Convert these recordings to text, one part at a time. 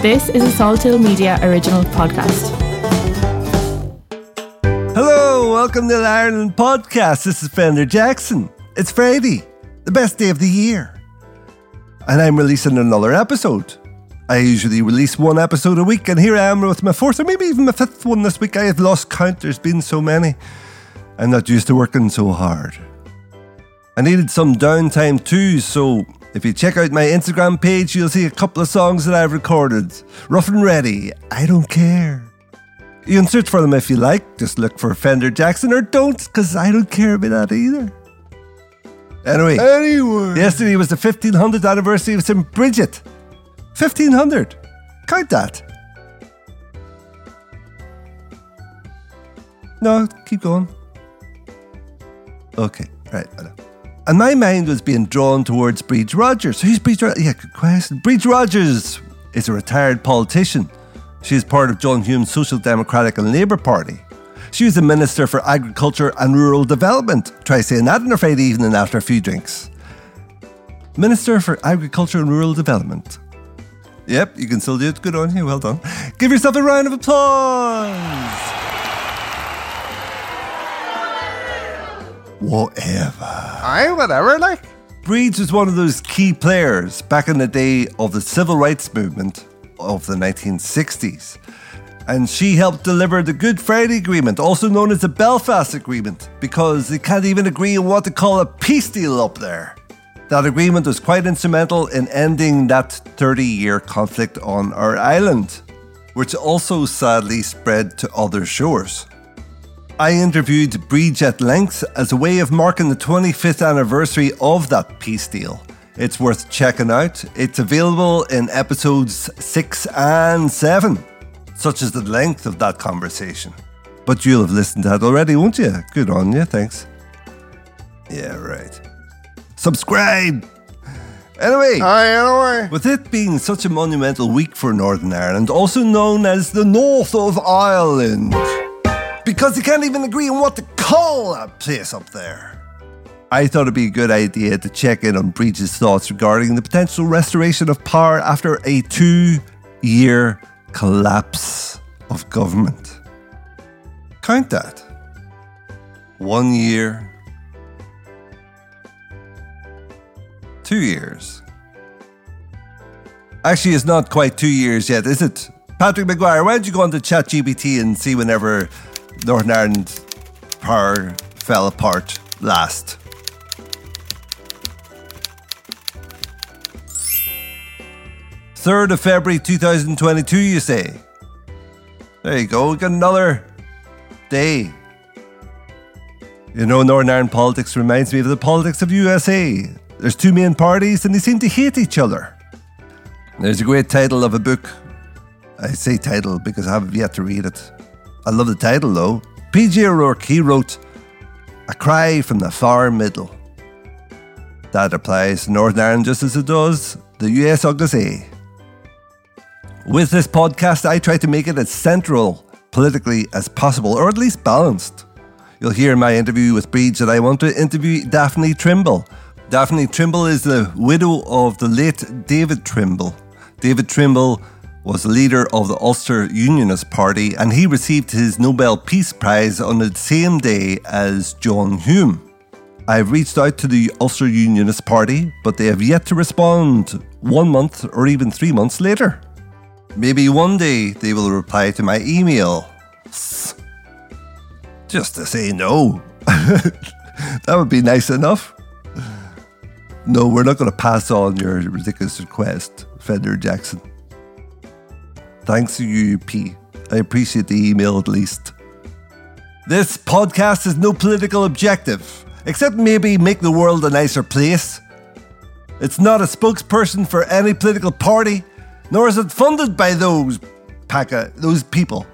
This is a Saltill Media original podcast. Hello, welcome to the Ireland podcast. This is Fender Jackson. It's Friday, the best day of the year. And I'm releasing another episode. I usually release one episode a week, and here I am with my fourth or maybe even my fifth one this week. I have lost count, there's been so many. I'm not used to working so hard. I needed some downtime too, so if you check out my Instagram page, you'll see a couple of songs that I've recorded. Rough and Ready, I Don't Care. You can search for them if you like, just look for Fender Jackson or don't, because I don't care about that either. Anyway, Anyway. yesterday was the 1500th anniversary of St. Brigid. 1500. Count that. No, keep going. Okay, right. And my mind was being drawn towards Bríd Rodgers. Who's Bríd Rodgers? Yeah, good question. Bríd Rodgers is a retired politician. She is part of John Hume's Social Democratic and Labour Party. She was the Minister for Agriculture and Rural Development. Try saying that on a Friday evening after a few drinks. Minister for Agriculture and Rural Development. Yep, you can still do it. Good on you. Well done. Give yourself a round of applause. Whatever. Aye, whatever, like. Breeds was one of those key players back in the day of the civil rights movement of the 1960s. And she helped deliver the Good Friday Agreement, also known as the Belfast Agreement, because they can't even agree on what to call a peace deal up there. That agreement was quite instrumental in ending that 30 year conflict on our island, which also sadly spread to other shores. I interviewed Bríd at length as a way of marking the 25th anniversary of that peace deal. It's worth checking out. It's available in episodes 6 and 7, such as the length of that conversation. But you'll have listened to that already, won't you? Good on you, thanks. Yeah, right. Subscribe! Anyway, Aye, anyway. with it being such a monumental week for Northern Ireland, also known as the North of Ireland, because they can't even agree on what to call that place up there. I thought it'd be a good idea to check in on Bríd's thoughts regarding the potential restoration of power after a two year collapse of government. Count that. One year. Two years. Actually, it's not quite two years yet, is it? Patrick McGuire, why don't you go on to ChatGPT and see whenever Northern Ireland power fell apart last? Third of February 2022, you say? There you go, we got another day. You know, Northern Ireland politics reminds me of the politics of USA. There's two main parties and they seem to hate each other. There's a great title of a book. I say title because I have yet to read it. I love the title though. P.J. O'Rourke, he wrote A Cry from the Far Middle. That applies to Northern Ireland just as it does the US August With this podcast, I try to make it as central politically as possible, or at least balanced. You'll hear in my interview with Bríd that I want to interview Daphne Trimble. Daphne Trimble is the widow of the late David Trimble. David Trimble was leader of the Ulster Unionist Party and he received his Nobel Peace Prize on the same day as John Hume. I've reached out to the Ulster Unionist Party, but they have yet to respond one month or even three months later. Maybe one day they will reply to my email. Just to say no. that would be nice enough. No, we're not going to pass on your ridiculous request, Fender Jackson. Thanks to you, P. I appreciate the email at least. This podcast has no political objective, except maybe make the world a nicer place. It's not a spokesperson for any political party, nor is it funded by those pack of, those people.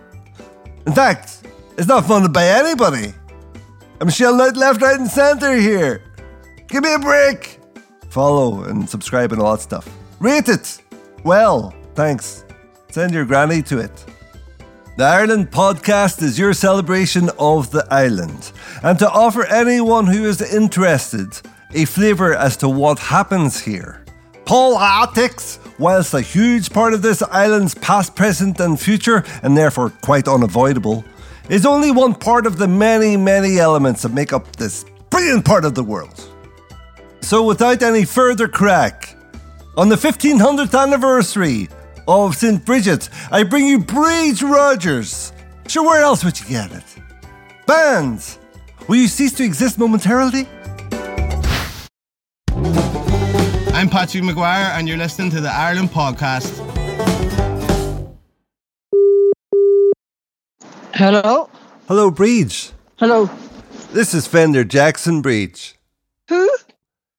In fact, it's not funded by anybody. I'm shelling out left, right, and centre here. Give me a break. Follow and subscribe and all that stuff. Rate it. Well, thanks. Send your granny to it. The Ireland podcast is your celebration of the island, and to offer anyone who is interested a flavour as to what happens here. Politics whilst a huge part of this island's past, present, and future, and therefore quite unavoidable, is only one part of the many, many elements that make up this brilliant part of the world. So, without any further crack, on the 1500th anniversary of St. Brigid, I bring you Bríd Rodgers. Sure, where else would you get it? Bands, will you cease to exist momentarily? I'm Patrick McGuire, and you're listening to the Ireland Podcast. Hello. Hello, Bríd. Hello. This is Fender Jackson Bríd. Who?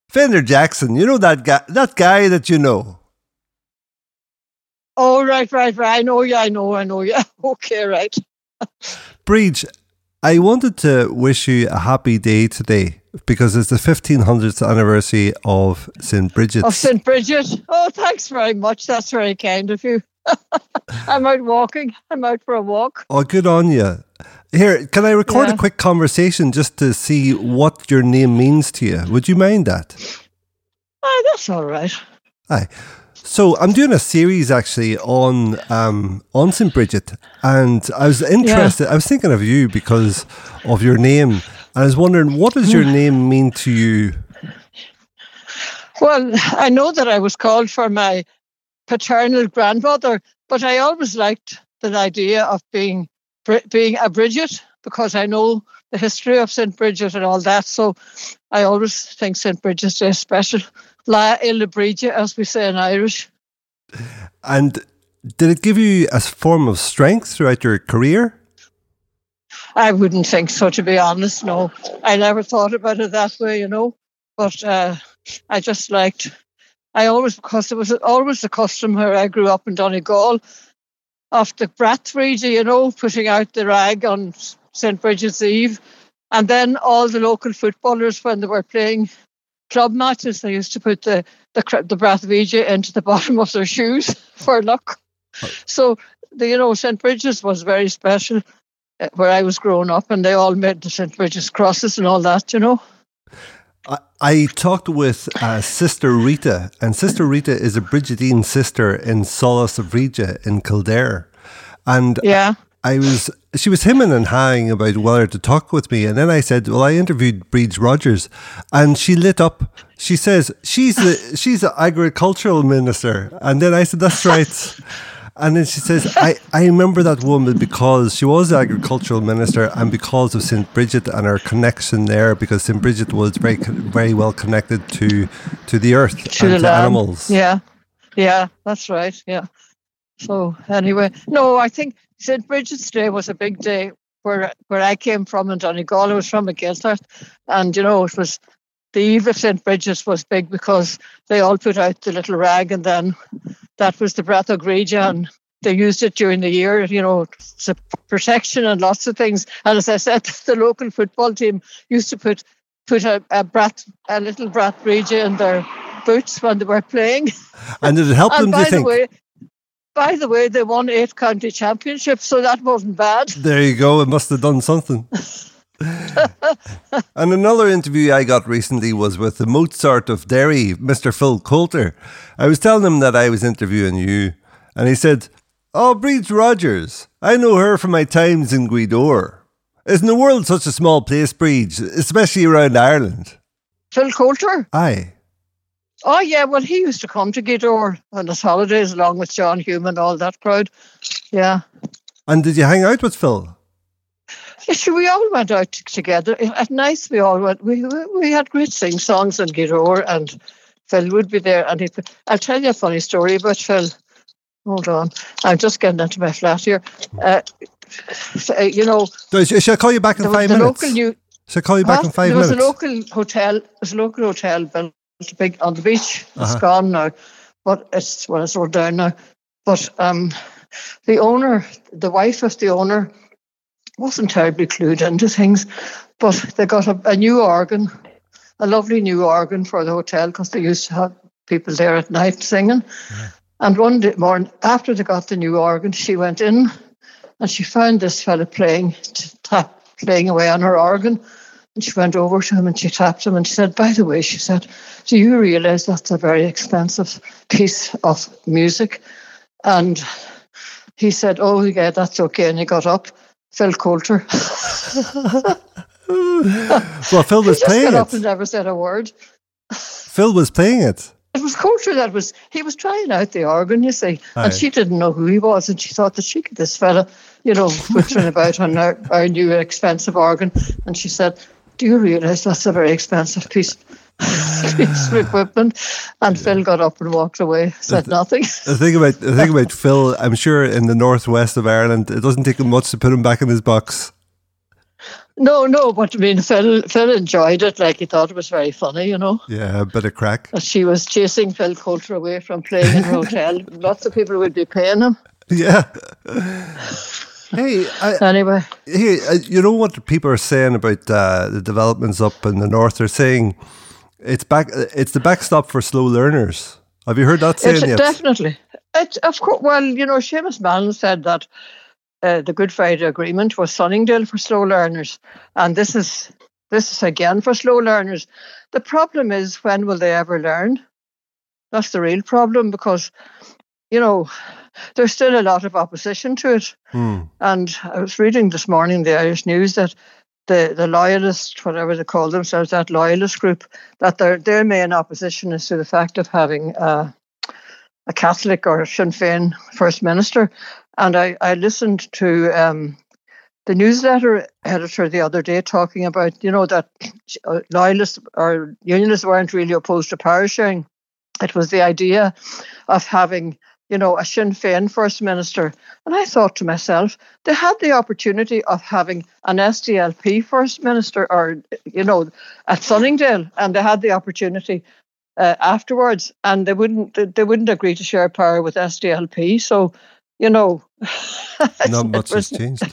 Fender Jackson, you know that guy, that guy that you know. Oh, right, right, right. I know you. I know. I know you. Okay, right. Bríd, I wanted to wish you a happy day today because it's the 1500th anniversary of St. Brigid's. Of St. Brigid. Oh, thanks very much. That's very kind of you. I'm out walking. I'm out for a walk. Oh, good on you. Here, can I record Yeah. a quick conversation just to see what your name means to you? Would you mind that? Oh, that's all right. Aye. So I'm doing a series actually on um, on St Brigid, and I was interested. I was thinking of you because of your name. and I was wondering, what does your name mean to you? Well, I know that I was called for my paternal grandmother, but I always liked the idea of being being a Bridget because I know the history of St. Brigid and all that. So I always think St. Brigid's Day is special. Lá Fhéile Bríde, as we say in Irish. And did it give you a form of strength throughout your career? I wouldn't think so, to be honest. No, I never thought about it that way, you know. But uh, I just liked, I always, because it was always the custom where I grew up in Donegal, of the Brat Bhríde, you know, putting out the rag on St. Brigid's Eve. And then all the local footballers, when they were playing club matches, they used to put the, the, the Brat Bhríde into the bottom of their shoes for luck. So, the, you know, St. Brigid's was very special uh, where I was growing up, and they all made the St. Brigid's crosses and all that, you know. I, I talked with uh, Sister Rita, and Sister Rita is a Brigidine sister in Solas Bhríde in Kildare. And Yeah. I was she was hemming and hawing about whether to talk with me, and then I said, "Well, I interviewed Breeds Rodgers," and she lit up. She says she's the she's the agricultural minister, and then I said, "That's right." And then she says, I, I remember that woman because she was the agricultural minister and because of St. Brigid and her connection there, because St. Brigid was very very well connected to to the earth To and the to lamb. animals. Yeah. Yeah, that's right. Yeah. So anyway, no, I think St. Brigid's Day was a big day where where I came from in Donegal. I was from McGiltart, and you know it was the eve of St. Brigid's was big because they all put out the little rag, and then that was the Breath of Greja, and they used it during the year. You know, it's a protection and lots of things. And as I said, the local football team used to put put a, a brat a little Brat Bhríde in their boots when they were playing. And did it help them, And do you by the way, by the way, they won eight county championships, so that wasn't bad. There you go. It must have done something. and another interview I got recently was with the Mozart of Derry, Mr. Phil Coulter. I was telling him that I was interviewing you, and he said, Oh, Breeds Rodgers. I know her from my times in Gweedore. Isn't the world such a small place, Breeds, especially around Ireland? Phil Coulter. Aye. Oh yeah, well he used to come to Gweedore on his holidays along with John Hume and all that crowd. Yeah. And did you hang out with Phil? Yes, we all went out together. At night we all went we we had great sing songs in Gweedore and Phil would be there and he I'll tell you a funny story about Phil. Hold on. I'm just getting into my flat here. Uh, uh, you know, So Shall I call you back in five minutes? local new I call you back Huh? in five there was a local hotel. There was a local hotel built big on the beach. It's Uh-huh. gone now, but it's well, it's all down now. But um, the owner, the wife of the owner, wasn't terribly clued into things, but they got a, a new organ, a lovely new organ for the hotel because they used to have people there at night singing. And one day morning, after they got the new organ, she went in and she found this fella playing, tap, playing away on her organ. And she went over to him and she tapped him and she said, By the way, she said, Do you realize that's a very expensive piece of music? And he said, Oh, yeah, that's okay. And he got up. Phil Coulter. well, Phil was he just playing got up and never said a word. Phil was playing it. It was Coulter that was, he was trying out the organ, you see. Aye. And she didn't know who he was. And she thought that she could, this fella, you know, twittering about on our, our new expensive organ. And she said, Do you realise that's a very expensive piece, piece of ah. equipment? And Phil got up and walked away, said nothing. The thing about the thing about Phil, I'm sure in the northwest of Ireland, it doesn't take him much to put him back in his box. No, no, but I mean, Phil, Phil enjoyed it. Like he thought it was very funny, you know. Yeah, a bit of crack. She was chasing Phil Coulter away from playing in a hotel. Lots of people would be paying him. Yeah. Hey, I, Anyway, hey, you know what people are saying about uh, the developments up in the north? They're saying it's back. It's the backstop for slow learners. Have you heard that saying it's yet? definitely. It's of course, well, you know, Seamus Mallon said that uh, the Good Friday Agreement was Sunningdale for slow learners, and this is this is again for slow learners. The problem is, when will they ever learn? That's the real problem because, you know, there's still a lot of opposition to it. Hmm. And I was reading this morning the Irish News that the, the loyalist, whatever they call themselves, that loyalist group, that their their main opposition is to the fact of having uh, a Catholic or Sinn Féin First Minister. And I, I listened to um, the newsletter editor the other day talking about, you know, that loyalists or unionists weren't really opposed to power sharing. It was the idea of having, you know, a Sinn Féin First Minister. And I thought to myself, they had the opportunity of having an SDLP First Minister or, you know, at Sunningdale, and they had the opportunity uh, afterwards, and they wouldn't they wouldn't agree to share power with SDLP. So, you know, Not much has changed.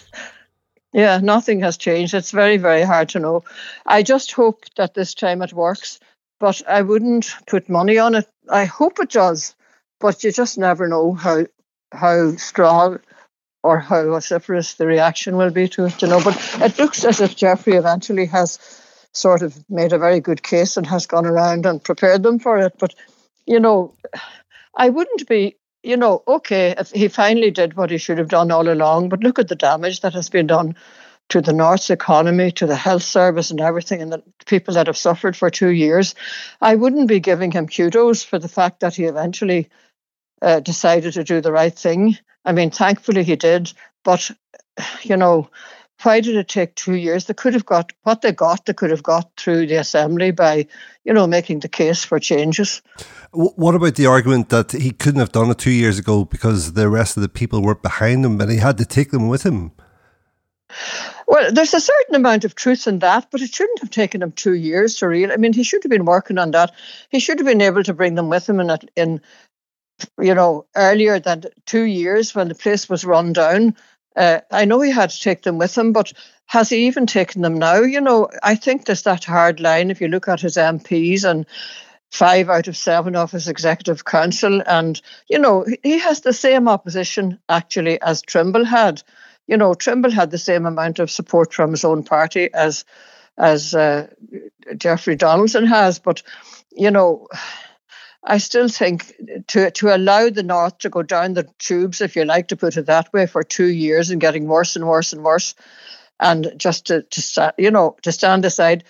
yeah, nothing has changed. It's very, very hard to know. I just hope that this time it works, but I wouldn't put money on it. I hope it does, but you just never know how how strong or how vociferous the reaction will be to it, you know. But it looks as if Jeffrey eventually has sort of made a very good case and has gone around and prepared them for it. But, you know, I wouldn't be, you know, okay, if he finally did what he should have done all along, but look at the damage that has been done to the North's economy, to the health service and everything, and the people that have suffered for two years. I wouldn't be giving him kudos for the fact that he eventually uh, decided to do the right thing. I mean, thankfully he did, but, you know, why did it take two years? They could have got what they got, they could have got through the assembly by, you know, making the case for changes. What about the argument that he couldn't have done it two years ago because the rest of the people weren't behind him and he had to take them with him? Well, there's a certain amount of truth in that, but it shouldn't have taken him two years to real. I mean, he should have been working on that. He should have been able to bring them with him in, in you know, earlier than two years when the place was run down. Uh, I know he had to take them with him, but has he even taken them now? You know, I think there's that hard line if you look at his MPs and five out of seven of his executive council, and you know, he- has the same opposition actually as Trimble had. You know, Trimble had the same amount of support from his own party as as uh, Jeffrey Donaldson has, but you know. I still think to to allow the North to go down the tubes, if you like to put it that way, for two years and getting worse and worse and worse, and just to to you know to stand aside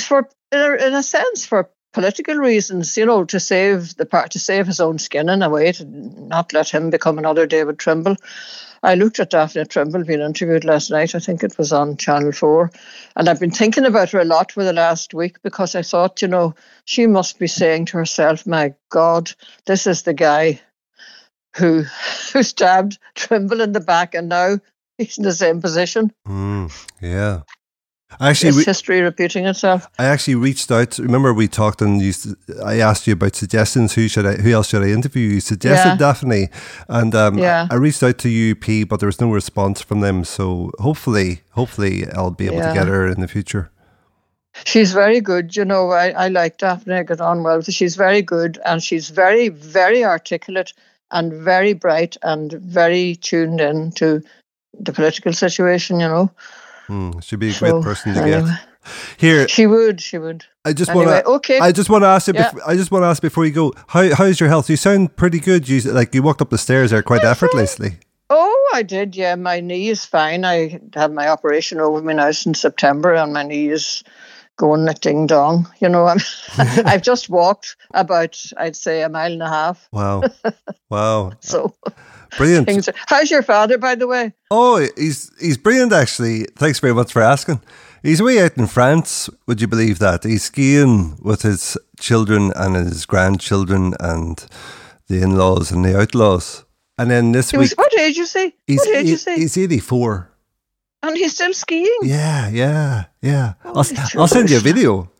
for in a, in a sense for political reasons, you know, to save the part to save his own skin in a way, to not let him become another David Trimble. I looked at Daphne Trimble being interviewed last night. I think it was on Channel 4. And I've been thinking about her a lot for the last week because I thought, you know, she must be saying to herself, my God, this is the guy who who stabbed Trimble in the back and now he's in the same position. Mm, yeah. I actually, re- history repeating itself? I actually reached out. Remember, we talked and you, I asked you about suggestions. Who should I? Who else should I interview? You suggested Yeah. Daphne, and um, Yeah. I reached out to UP, but there was no response from them. So hopefully, hopefully, I'll be able to get her in the future. She's very good. You know, I, I like Daphne. I get on well. She's very good and she's very, very articulate and very bright and very tuned in to the political situation, you know. Hmm, she'd be a great So, person to anyway. get. Here, She would, she would. I just Anyway, want to. okay. I just want to ask you. Yeah. Bef- I just want to ask before you go. How how's your health? You sound pretty good. You like you walked up the stairs there quite effortlessly. Oh, I did, yeah. My knee is fine. I had my operation over my house in September and my knee is going like ding dong. You know, I'm, I've just walked about, I'd say, a mile and a half. Wow, wow, So brilliant. are, how's your father, by the way? Oh, he's he's brilliant actually. Thanks very much for asking. He's way out in France. Would you believe that? He's skiing with his children and his grandchildren and the in-laws and the outlaws. And then this He week was, what age you say? he's What age you say? he's eighty-four. And he's still skiing. Yeah, yeah, yeah. I'll, I'll send you a video.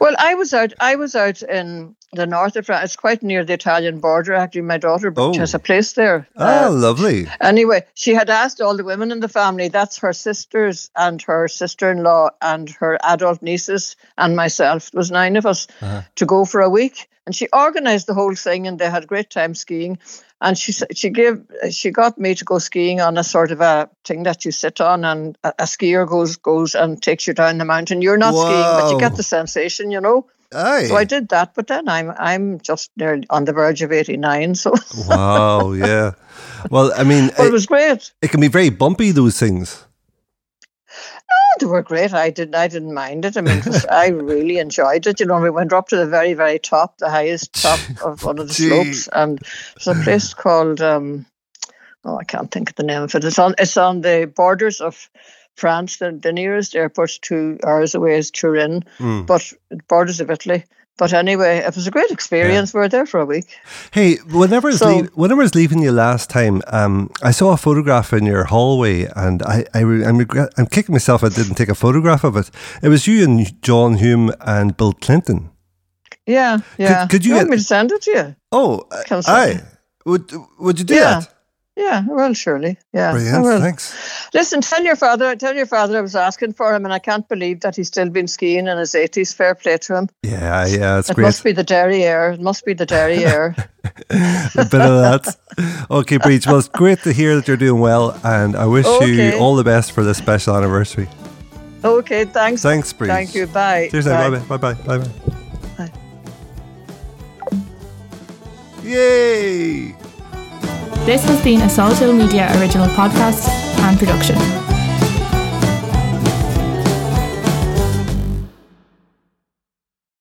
Well, I was out. I was out in the north of France. It's quite near the Italian border. Actually, my daughter Oh. has a place there. Ah, Uh, lovely. Anyway, she had asked all the women in the family, that's her sisters and her sister in law and her adult nieces and myself, it was nine of us, Uh-huh. to go for a week. And she organized the whole thing and they had a great time skiing. And she she gave she got me to go skiing on a sort of a thing that you sit on and a, a skier goes goes and takes you down the mountain. You're not skiing, but you get the sensation, you know. Aye. So I did that, but then I'm I'm just near on the verge of eighty nine. So wow, yeah. Well, I mean, it it, was great. it can be very bumpy, those things. They were great. I didn't. I didn't mind it. I mean, I really enjoyed it. You know, we went up to the very, very top, the highest top of one of the Gee. slopes, and it's a place called. Um, oh, I can't think of the name of it. It's on. It's on the borders of France. The, the nearest airport two hours away is Turin, Mm. but borders of Italy. But anyway, it was a great experience. We were there for a week. Hey, whenever I was, So- leave, whenever I was leaving you last time, um, I saw a photograph in your hallway, and I, I re- I'm, regret, I'm kicking myself I didn't take a photograph of it. It was you and John Hume and Bill Clinton. Yeah, yeah. could you want get- me to send it to you? Oh, Can aye. Would would you do Yeah. that? Yeah, well, surely. Yeah. Brilliant, will. thanks. Listen, tell your father, tell your father I was asking for him, and I can't believe that he's still been skiing in his 80s. Fair play to him. Yeah, yeah, it's It great. must be the dairy air. It must be the dairy air. a bit of that. Okay, Bríd. Well, it's great to hear that you're doing well, and I wish you all the best for this special anniversary. Okay, thanks. Thanks, Bríd. Thank you. Bye. Cheers. Bye bye. Bye bye. Bye Bye. Yay! This has been a Salto Media original podcast and production.